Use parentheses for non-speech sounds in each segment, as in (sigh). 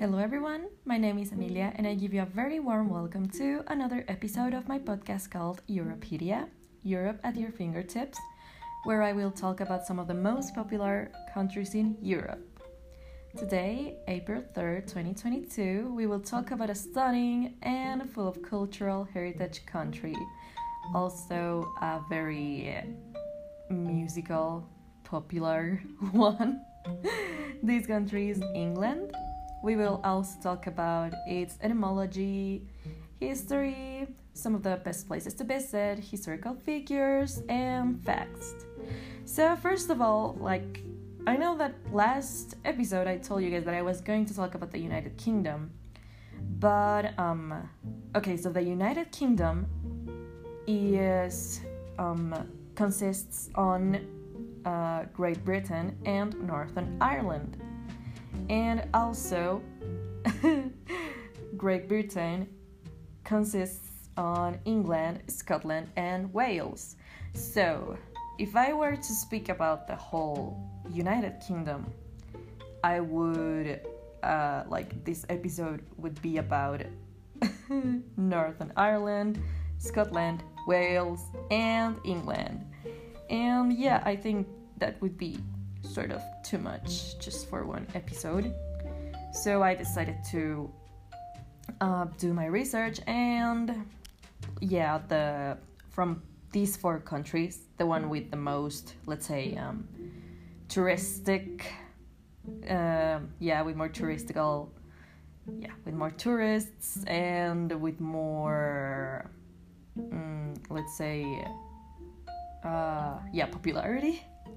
Hello, everyone. My name is Emilia, and I give you a very warm welcome to another episode of my podcast called Europedia Europe at Your Fingertips, where I will talk about some of the most popular countries in Europe. Today, April 3rd, 2022, we will talk about a stunning and full of cultural heritage country. Also, a very musical, popular (laughs) one. this country is England. We will also talk about its etymology, history, some of the best places to visit, historical figures, and facts. So, first of all, like, I know that last episode I told you guys that I was going to talk about the United Kingdom, but, um, okay, so the United Kingdom is, um, consists on uh, Great Britain and Northern Ireland and also (laughs) Great Britain consists on England, Scotland, and Wales. So, if I were to speak about the whole United Kingdom, I would uh, like this episode would be about (laughs) Northern Ireland, Scotland, Wales, and England. And yeah, I think that would be sort of too much just for one episode. So I decided to uh, do my research and yeah, the from these four countries, the one with the most, let's say, um, touristic, uh, yeah, with more touristical, yeah, with more tourists and with more, um, let's say, uh, yeah, popularity (laughs)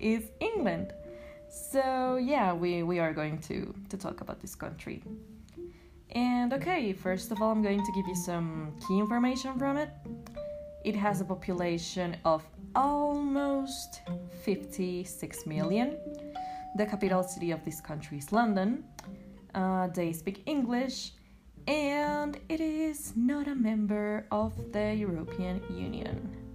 is England. So yeah, we, we are going to, to talk about this country. And okay, first of all, I'm going to give you some key information from it. It has a population of almost 56 million. The capital city of this country is London. Uh, they speak English, and it is not a member of the European Union.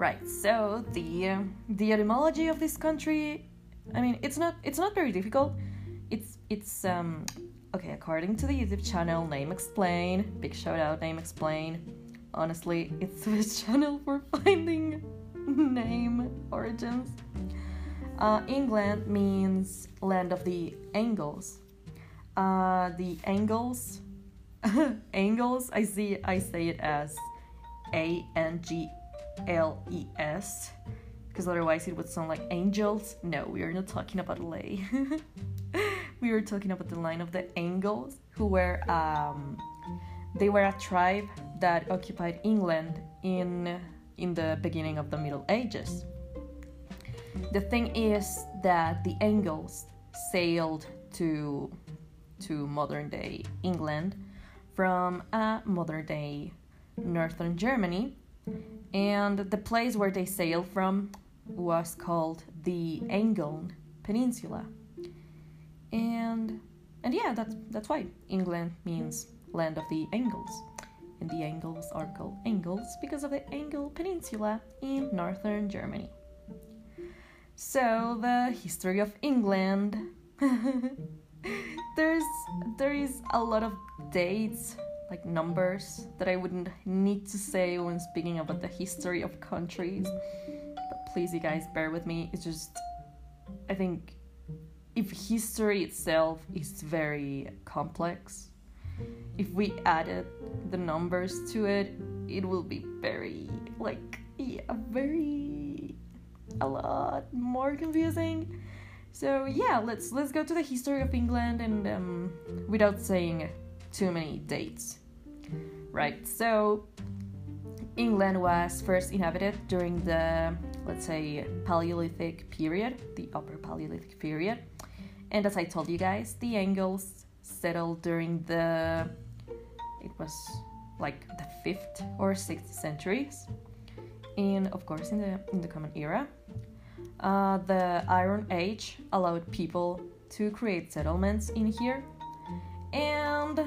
Right. So the uh, the etymology of this country, I mean, it's not it's not very difficult. It's it's um okay according to the YouTube channel Name Explain. Big shout out Name Explain. Honestly, it's the (laughs) channel for finding (laughs) name origins. Uh, England means land of the Angles. Uh, the Angles, (laughs) Angles. I see. I say it as A N G L E S, because otherwise it would sound like angels. No, we are not talking about lay. (laughs) we were talking about the line of the Angles, who were um, they were a tribe that occupied England in in the beginning of the Middle Ages. The thing is that the Angles sailed to to modern day England from a modern day northern Germany and the place where they sailed from was called the Angles Peninsula. And and yeah, that's that's why England means land of the Angles. And the Angles are called Angles because of the Angles Peninsula in northern Germany. So the history of England (laughs) there's there is a lot of dates like numbers that I wouldn't need to say when speaking about the history of countries. But please, you guys, bear with me. It's just, I think, if history itself is very complex, if we added the numbers to it, it will be very, like, yeah, very, a lot more confusing. So yeah, let's let's go to the history of England and um, without saying too many dates. Right, so England was first inhabited during the, let's say, Paleolithic period, the Upper Paleolithic period. And as I told you guys, the Angles settled during the, it was like the 5th or 6th centuries. And of course, in the, in the Common Era. Uh, the Iron Age allowed people to create settlements in here. And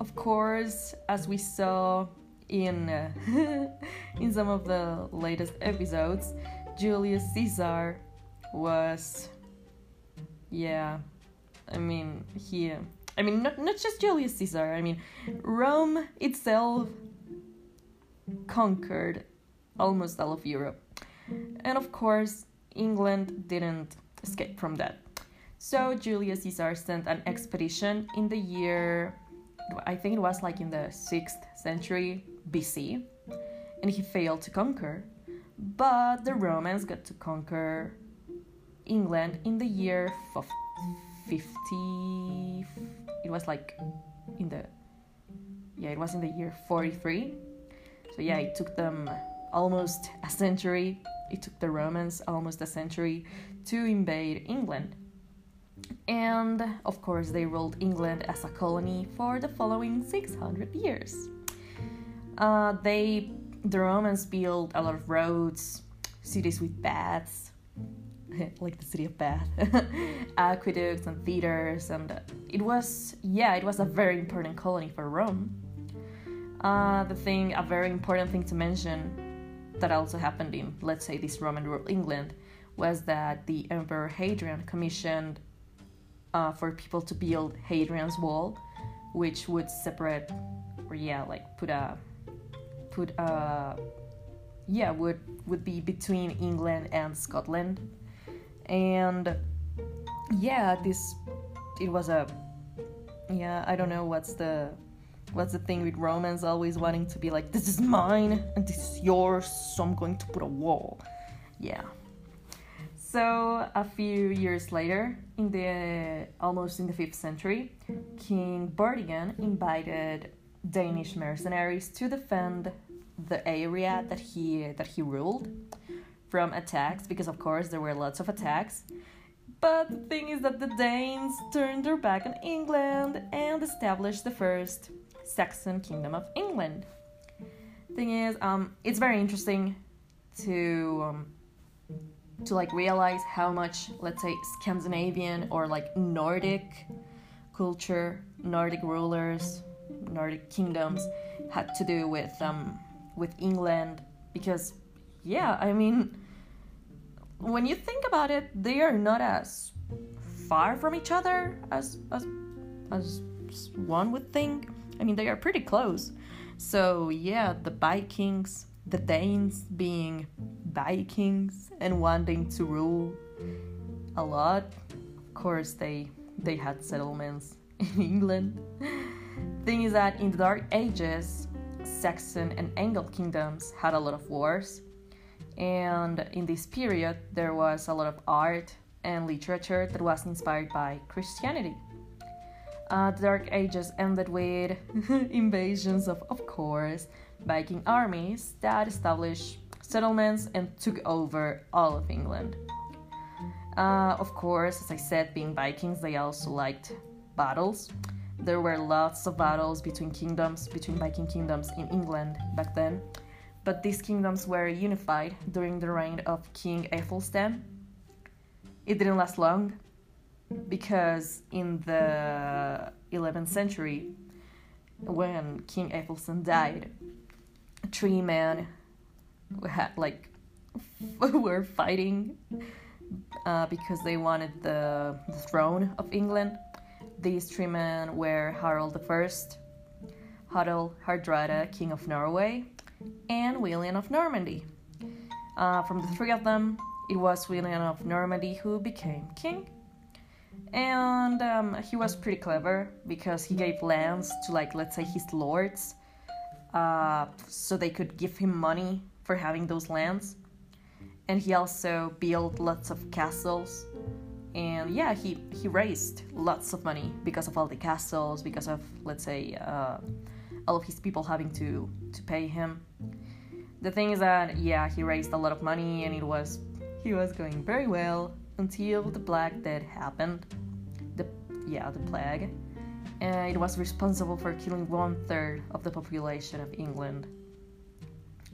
of course, as we saw in uh, (laughs) in some of the latest episodes, Julius Caesar was yeah I mean, he. I mean, not, not just Julius Caesar. I mean, Rome itself conquered almost all of Europe. And of course, England didn't escape from that. So Julius Caesar sent an expedition in the year, I think it was like in the 6th century BC, and he failed to conquer. But the Romans got to conquer England in the year 50. It was like in the, yeah, it was in the year 43. So yeah, it took them almost a century. It took the Romans almost a century to invade England. And of course, they ruled England as a colony for the following 600 years. Uh, they, the Romans built a lot of roads, cities with baths, (laughs) like the city of Bath, (laughs) aqueducts and theaters, and it was, yeah, it was a very important colony for Rome. Uh, the thing, a very important thing to mention that also happened in, let's say, this Roman ruled England, was that the Emperor Hadrian commissioned uh, for people to build Hadrian's Wall, which would separate, or yeah, like put a, put a, yeah, would would be between England and Scotland, and yeah, this, it was a, yeah, I don't know what's the what's the thing with Romans always wanting to be like, this is mine and this is yours, so I'm going to put a wall. Yeah. So a few years later, in the almost in the fifth century, King Vortigern invited Danish mercenaries to defend the area that he that he ruled from attacks because of course there were lots of attacks. But the thing is that the Danes turned their back on England and established the first Saxon Kingdom of England. Thing is, um, it's very interesting to um, to like realize how much, let's say, Scandinavian or like Nordic culture, Nordic rulers, Nordic kingdoms had to do with um, with England because, yeah, I mean, when you think about it, they are not as far from each other as as as one would think. I mean, they are pretty close. So, yeah, the Vikings, the Danes being Vikings and wanting to rule a lot. Of course, they they had settlements (laughs) in England. Thing is that in the Dark Ages, Saxon and Anglo kingdoms had a lot of wars, and in this period there was a lot of art and literature that was inspired by Christianity. Uh, the Dark Ages ended with (laughs) invasions of, of course, Viking armies that established settlements and took over all of England. Uh, of course, as I said, being Vikings, they also liked battles. There were lots of battles between kingdoms, between Viking kingdoms in England back then, but these kingdoms were unified during the reign of King Aethelstan. It didn't last long, because in the 11th century, when King Aethelstan died, three men had like (laughs) were fighting uh, because they wanted the, the, throne of England. These three men were Harold I, Harald Hardrada, King of Norway, and William of Normandy. Uh, from the three of them, it was William of Normandy who became king and um, he was pretty clever because he gave lands to like let's say his lords uh, so they could give him money for having those lands and he also built lots of castles and yeah he he raised lots of money because of all the castles because of let's say uh, all of his people having to to pay him the thing is that yeah he raised a lot of money and it was he was going very well until the Black Death happened. The yeah, the plague. And it was responsible for killing one third of the population of England.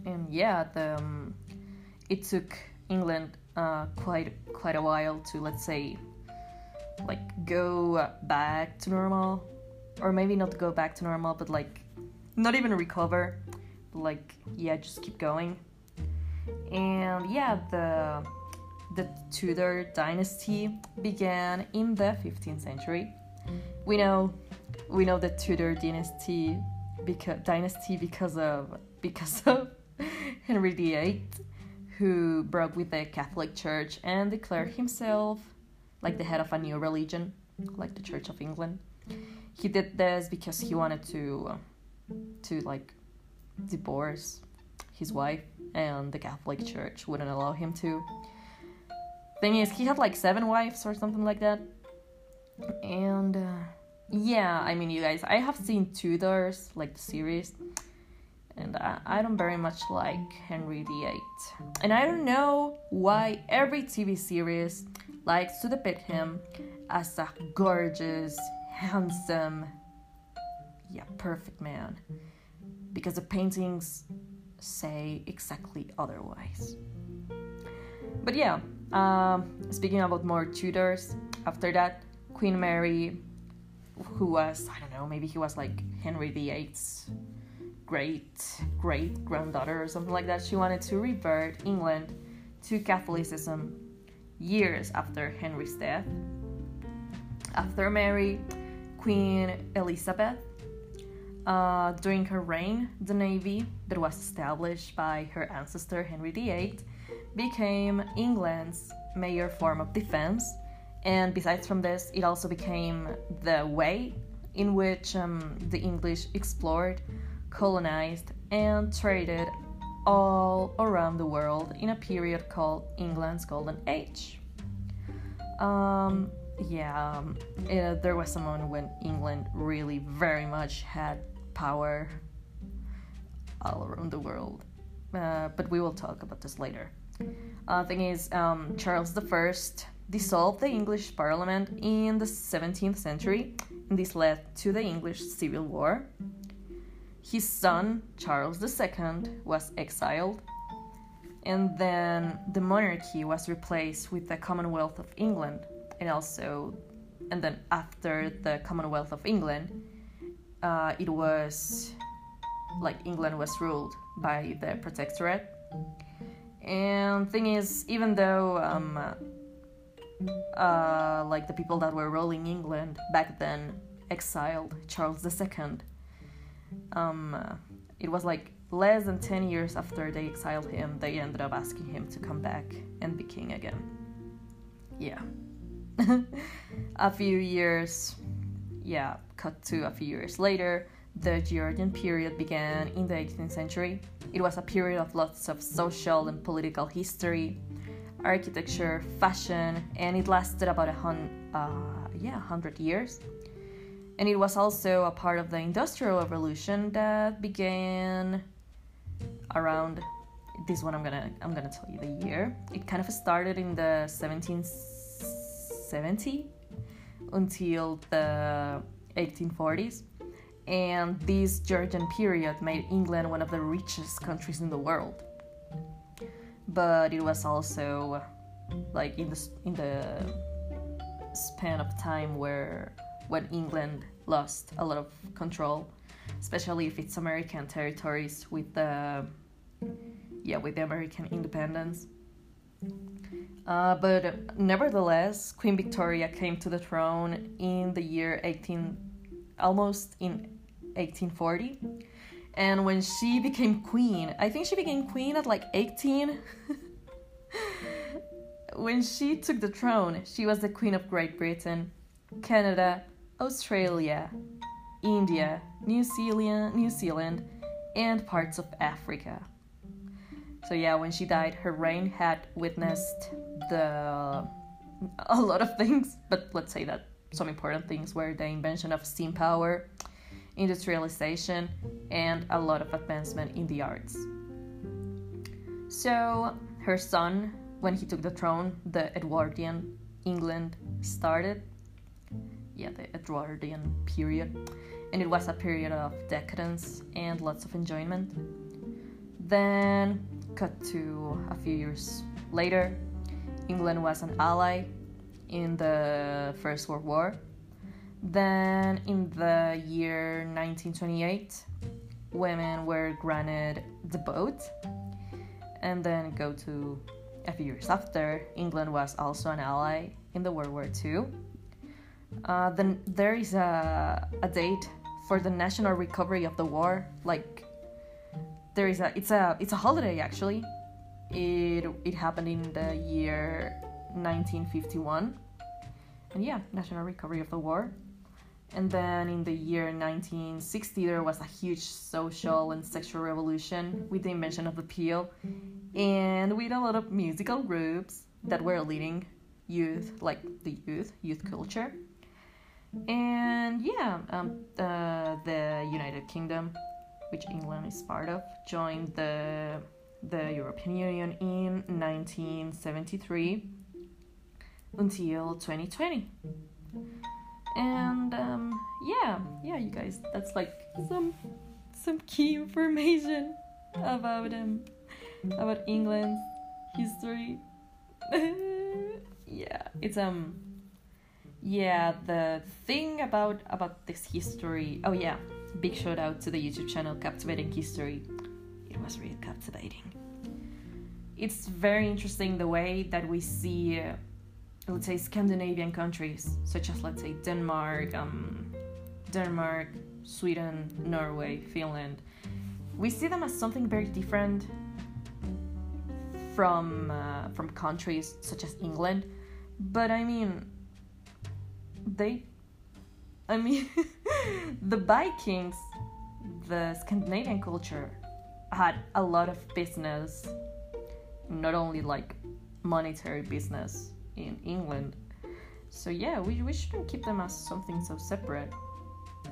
And yeah, the, um, it took England uh, quite quite a while to let's say like go back to normal, or maybe not go back to normal, but like not even recover. Like yeah, just keep going. And yeah, the the Tudor dynasty began in the 15th century. We know we know the Tudor dynasty because dynasty because of because of (laughs) Henry VIII, who broke with the Catholic Church and declared himself like the head of a new religion, like the Church of England. He did this because he wanted to to like divorce his wife, and the Catholic Church wouldn't allow him to. Thing is, he had like seven wives or something like that, and. Uh, yeah, I mean, you guys, I have seen Tudors, like the series, and I, I don't very much like Henry VIII. And I don't know why every TV series likes to depict him as a gorgeous, handsome, yeah, perfect man. Because the paintings say exactly otherwise. But yeah, um, speaking about more Tudors, after that, Queen Mary who was I don't know maybe he was like Henry VIII's great great granddaughter or something like that. She wanted to revert England to Catholicism years after Henry's death. After Mary, Queen Elizabeth, uh, during her reign, the navy that was established by her ancestor Henry VIII became England's major form of defense and besides from this, it also became the way in which um, the English explored, colonized, and traded all around the world in a period called England's Golden Age. Um, yeah, um, it, there was a moment when England really very much had power all around the world. Uh, but we will talk about this later. Uh, thing is, um, Charles I dissolved the English Parliament in the 17th century, and this led to the English Civil War. His son, Charles II, was exiled, and then the monarchy was replaced with the Commonwealth of England, and also, and then after the Commonwealth of England, uh, it was like England was ruled by the Protectorate. And thing is, even though um, uh, like the people that were ruling England back then exiled Charles II. Um, it was like less than 10 years after they exiled him, they ended up asking him to come back and be king again. Yeah. (laughs) a few years, yeah, cut to a few years later, the Georgian period began in the 18th century. It was a period of lots of social and political history, architecture, fashion, and it lasted about a hun- uh, yeah, hundred years. And it was also a part of the Industrial Revolution that began around this one. I'm gonna I'm gonna tell you the year. It kind of started in the 1770 until the 1840s. And this Georgian period made England one of the richest countries in the world but it was also like in the in the span of time where when England lost a lot of control, especially if it's American territories with the yeah with the American independence. Uh, but nevertheless, Queen Victoria came to the throne in the year 18, almost in 1840 and when she became queen, I think she became queen at like 18. (laughs) when she took the throne, she was the queen of Great Britain, Canada, Australia, India, New Zealand, New Zealand, and parts of Africa. So yeah, when she died, her reign had witnessed the a lot of things, but let's say that some important things were the invention of steam power, industrialization, and a lot of advancement in the arts. So, her son, when he took the throne, the Edwardian England started. Yeah, the Edwardian period. And it was a period of decadence and lots of enjoyment. Then, cut to a few years later, England was an ally in the First World War then, in the year 1928, women were granted the vote and then go to a few years after, England was also an ally in the World War II. Uh, then there is a, a date for the national recovery of the war. Like there is a it's a it's a holiday actually. It it happened in the year 1951, and yeah, national recovery of the war. And then in the year 1960, there was a huge social and sexual revolution with the invention of the pill, and with a lot of musical groups that were leading youth, like the youth, youth culture. And yeah, um, uh, the United Kingdom, which England is part of, joined the the European Union in 1973 until 2020 and um, yeah yeah you guys that's like some some key (laughs) information about um about england's history. (laughs) Yeah it's um yeah the thing about about this history oh yeah big shout out to the youtube channel captivating history. It was really captivating. It's very interesting the way that we see uh, let's say Scandinavian countries such as let's say Denmark, um, Denmark, Sweden, Norway, Finland, we see them as something very different from uh, from countries such as England. But I mean, they, I mean, (laughs) the Vikings, the Scandinavian culture, had a lot of business, not only like monetary business in England. So yeah, we, we shouldn't keep them as something so separate.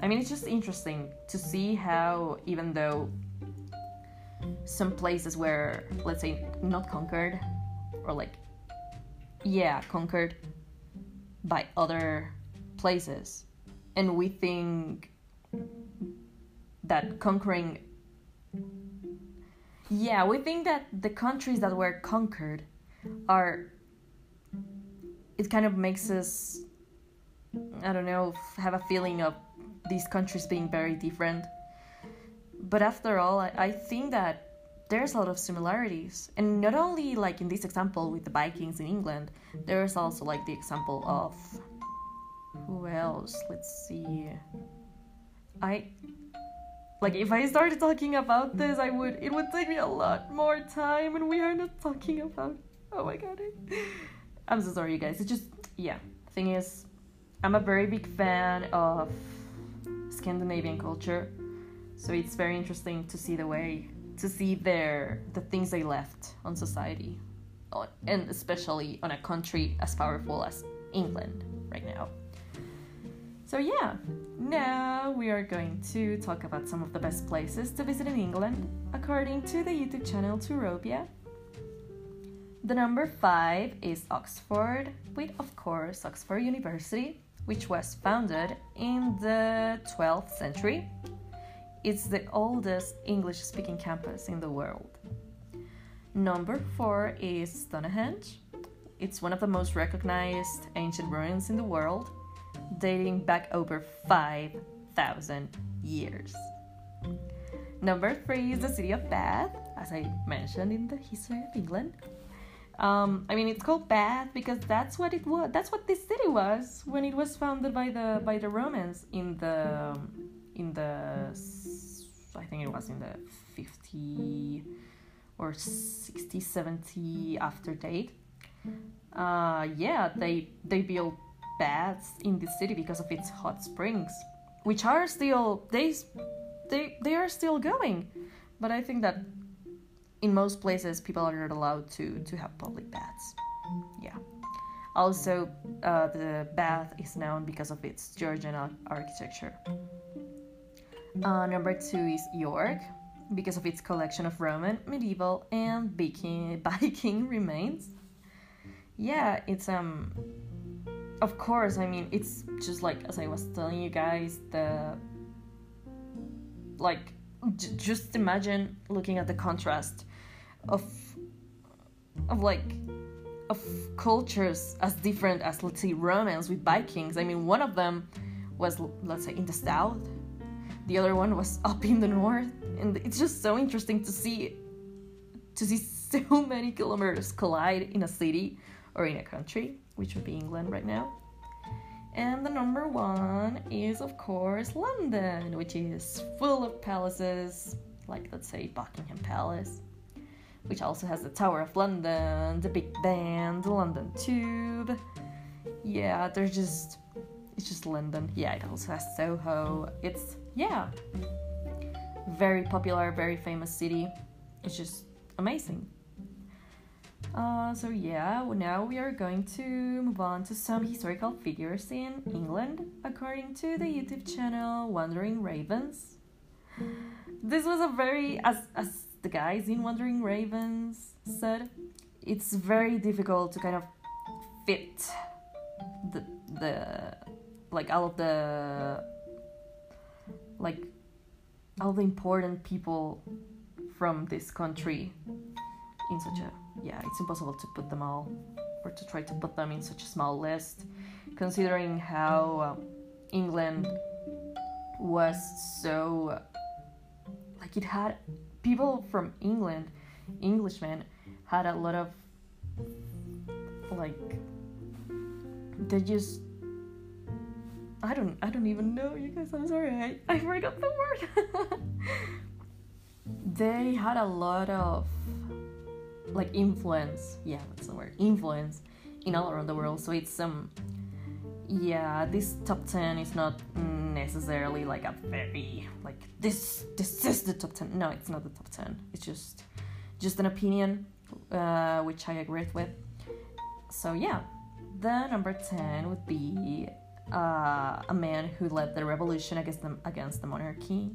I mean, it's just interesting to see how, even though some places were, let's say, not conquered, or like, yeah, conquered by other places, and we think that conquering, yeah, we think that the countries that were conquered are it kind of makes us I don't know have a feeling of these countries being very different. But after all, I, I think that there's a lot of similarities, and not only like in this example with the Vikings in England, there's also like the example of who else? Let's see. I like if I started talking about this, I would it would take me a lot more time, and we are not talking about. Oh my god. I'm so sorry, you guys. It's just, yeah. Thing is, I'm a very big fan of Scandinavian culture, so it's very interesting to see the way to see their the things they left on society, oh, and especially on a country as powerful as England right now. So yeah, now we are going to talk about some of the best places to visit in England according to the YouTube channel Touropia the number five is Oxford, with of course Oxford University, which was founded in the 12th century. It's the oldest English speaking campus in the world. Number four is Stonehenge. It's one of the most recognized ancient ruins in the world, dating back over 5,000 years. Number three is the city of Bath, as I mentioned in the history of England. Um, I mean, it's called Bath because that's what it was. That's what this city was when it was founded by the by the Romans in the in the I think it was in the 50 or 60 70 after date. Uh, yeah, they they built baths in the city because of its hot springs, which are still they they they are still going. But I think that in most places people are not allowed to to have public baths. Yeah. Also uh, the bath is known because of its georgian architecture. Uh, number two is york. Because of its collection of roman medieval and viking, (laughs) viking remains. Yeah it's um of course i mean it's just like as i was telling you guys the like just imagine looking at the contrast of of like of cultures as different as let's say Romans with Vikings. I mean, one of them was let's say in the south, the other one was (laughs) up in the north, and it's just so interesting to see to see (laughs) so many kilometers collide in a city or in a country, which would be England right now. And the number one is, of course, London, which is full of palaces, like let's say Buckingham Palace, which also has the Tower of London, the Big Ben, the London Tube. Yeah, there's just it's just London. Yeah, it also has Soho. It's yeah, very popular, very famous city. It's just amazing. Uh, so yeah, now we are going to move on to some historical figures in England, according to the YouTube channel Wandering Ravens. This was a very, as as the guys in Wandering Ravens said, it's very difficult to kind of fit the the like all of the like all the important people from this country in such a yeah it's impossible to put them all or to try to put them in such a small list considering how uh, england was so like it had people from england englishmen had a lot of like they just I don't I don't even know you guys I'm sorry I, I forgot the word. (laughs) They had a lot of like influence yeah that's the word influence in all around the world. So it's um yeah this top 10 is not necessarily like a very like this this is the top 10 no it's not the top 10 it's just just an opinion uh, which i agree with so yeah the number 10 would be uh, a man who led the revolution against the, against the monarchy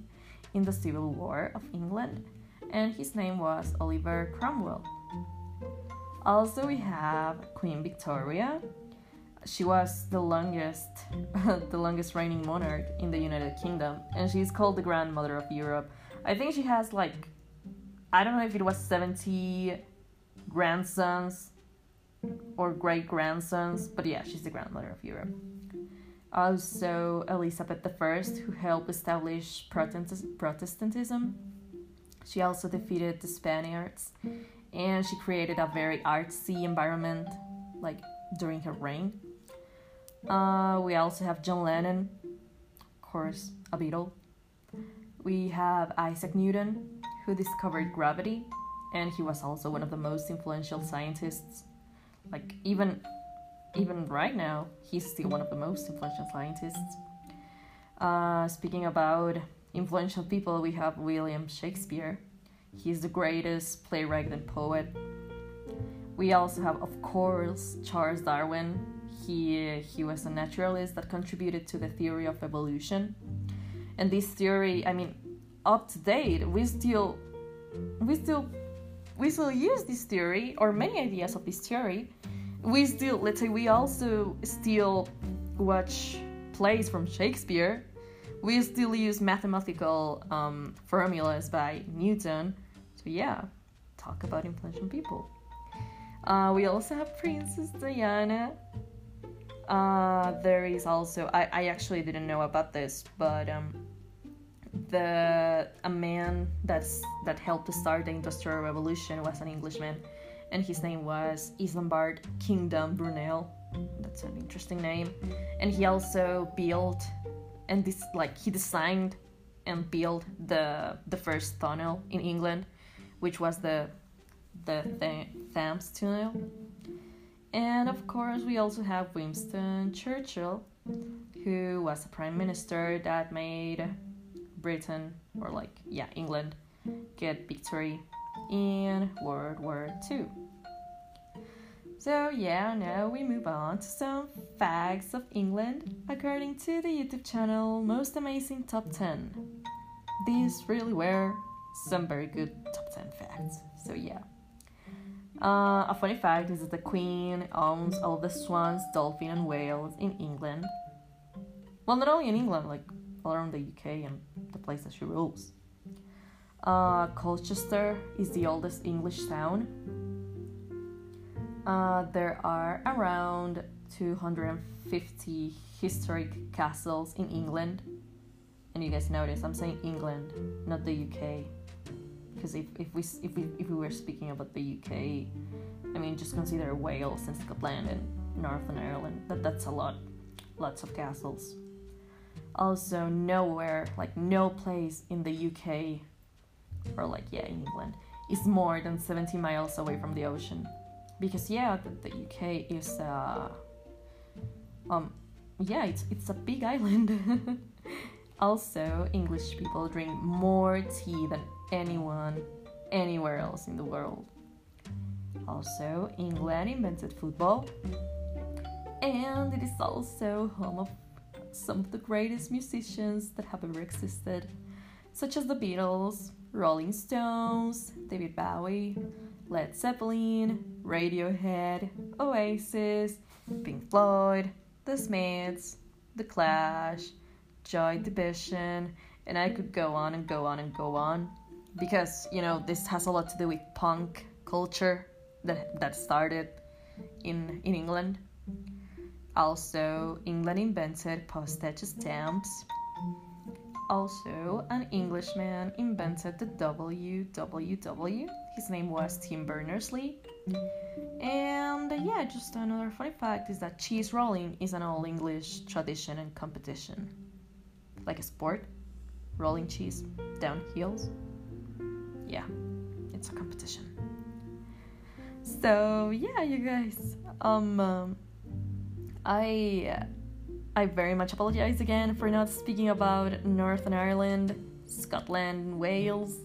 in the Civil War of England, and his name was Oliver Cromwell. Also, we have Queen Victoria. She was the longest, (laughs) the longest reigning monarch in the United Kingdom, and she's called the grandmother of Europe. I think she has like, I don't know if it was 70 grandsons or great grandsons, but yeah, she's the grandmother of Europe. Also, Elizabeth I, who helped establish Protestantism. She also defeated the Spaniards, and she created a very artsy environment, like during her reign. Uh, we also have John Lennon, of course, a Beatle. We have Isaac Newton, who discovered gravity, and he was also one of the most influential scientists like even even right now, he's still one of the most influential scientists. Uh, speaking about influential people, we have William Shakespeare. He's the greatest playwright and poet. We also have, of course, Charles Darwin. He he was a naturalist that contributed to the theory of evolution. And this theory, I mean, up to date, we still we still we still use this theory or many ideas of this theory. We still let's say we also still watch plays from shakespeare. We still use mathematical um, formulas by newton. So yeah talk about influential people. Uh, we also have princess diana uh, there is also I, I actually didn't know about this but um, the a man that's that helped to start the industrial revolution was an englishman and his name was isambard kingdom brunel. That's an interesting name. And he also built and this like he designed and built the the first tunnel in england which was the the Th- thames tunnel and of course we also have winston churchill who was a prime minister that made Britain or like yeah England get victory in World War II. So yeah, now we move on to some facts of England according to the YouTube channel Most Amazing Top 10. These really were some very good top 10 facts. So yeah. Uh, a funny fact is that the Queen owns all the swans, dolphin, and whales in England. Well, not only in England, like all around the UK and the place that she rules. Uh, Colchester is the oldest English town. Uh, there are around 250 historic castles in England. And you guys notice I'm saying England, not the UK. Because if, if we if we if we were speaking about the UK, I mean just consider Wales and Scotland and Northern Ireland. That that's a lot, lots of castles. Also, nowhere like no place in the UK, or like yeah England, is more than 70 miles away from the ocean, because yeah the, the UK is uh um yeah it's it's a big island. (laughs) also, English people drink more tea than anyone anywhere else in the world. Also, England invented football, and it is also home of some of the greatest musicians that have ever existed, such as the Beatles, Rolling Stones, David Bowie, Led Zeppelin, Radiohead, Oasis, Pink Floyd, The Smiths, The Clash, Joy Division, and I could go on and go on and go on because you know this has a lot to do with punk culture that that started in in England. Also, England invented postage stamps. Also, an Englishman invented the WWW. His name was Tim Berners-Lee. And uh, yeah, just another funny fact is that cheese rolling is an all English tradition and competition. Like a sport, rolling cheese down hills. Yeah, it's a competition. So yeah, you guys. Um, um I I very much apologize again for not speaking about Northern Ireland, Scotland, Wales.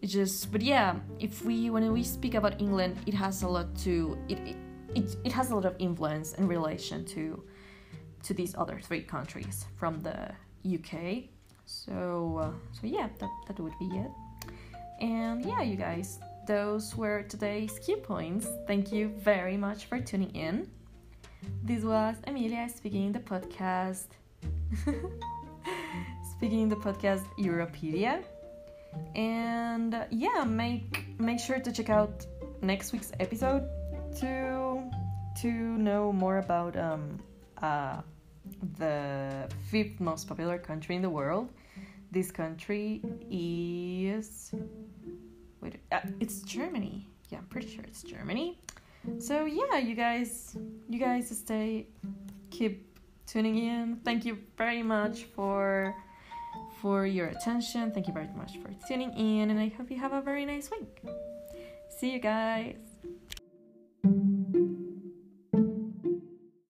It's just, but yeah, if we when we speak about England, it has a lot to it. It, it, it has a lot of influence in relation to to these other three countries from the UK. So uh, so yeah, that that would be it. And yeah, you guys, those were today's key points. Thank you very much for tuning in. This was Emilia speaking in the podcast. (laughs) speaking in the podcast Europedia. And uh, yeah, make make sure to check out next week's episode to to know more about um uh the fifth most popular country in the world. This country is wait, uh, it's Germany. Yeah, I'm pretty sure it's Germany. So yeah, you guys, you guys stay, keep tuning in. Thank you very much for for your attention. Thank you very much for tuning in, and I hope you have a very nice week. See you guys.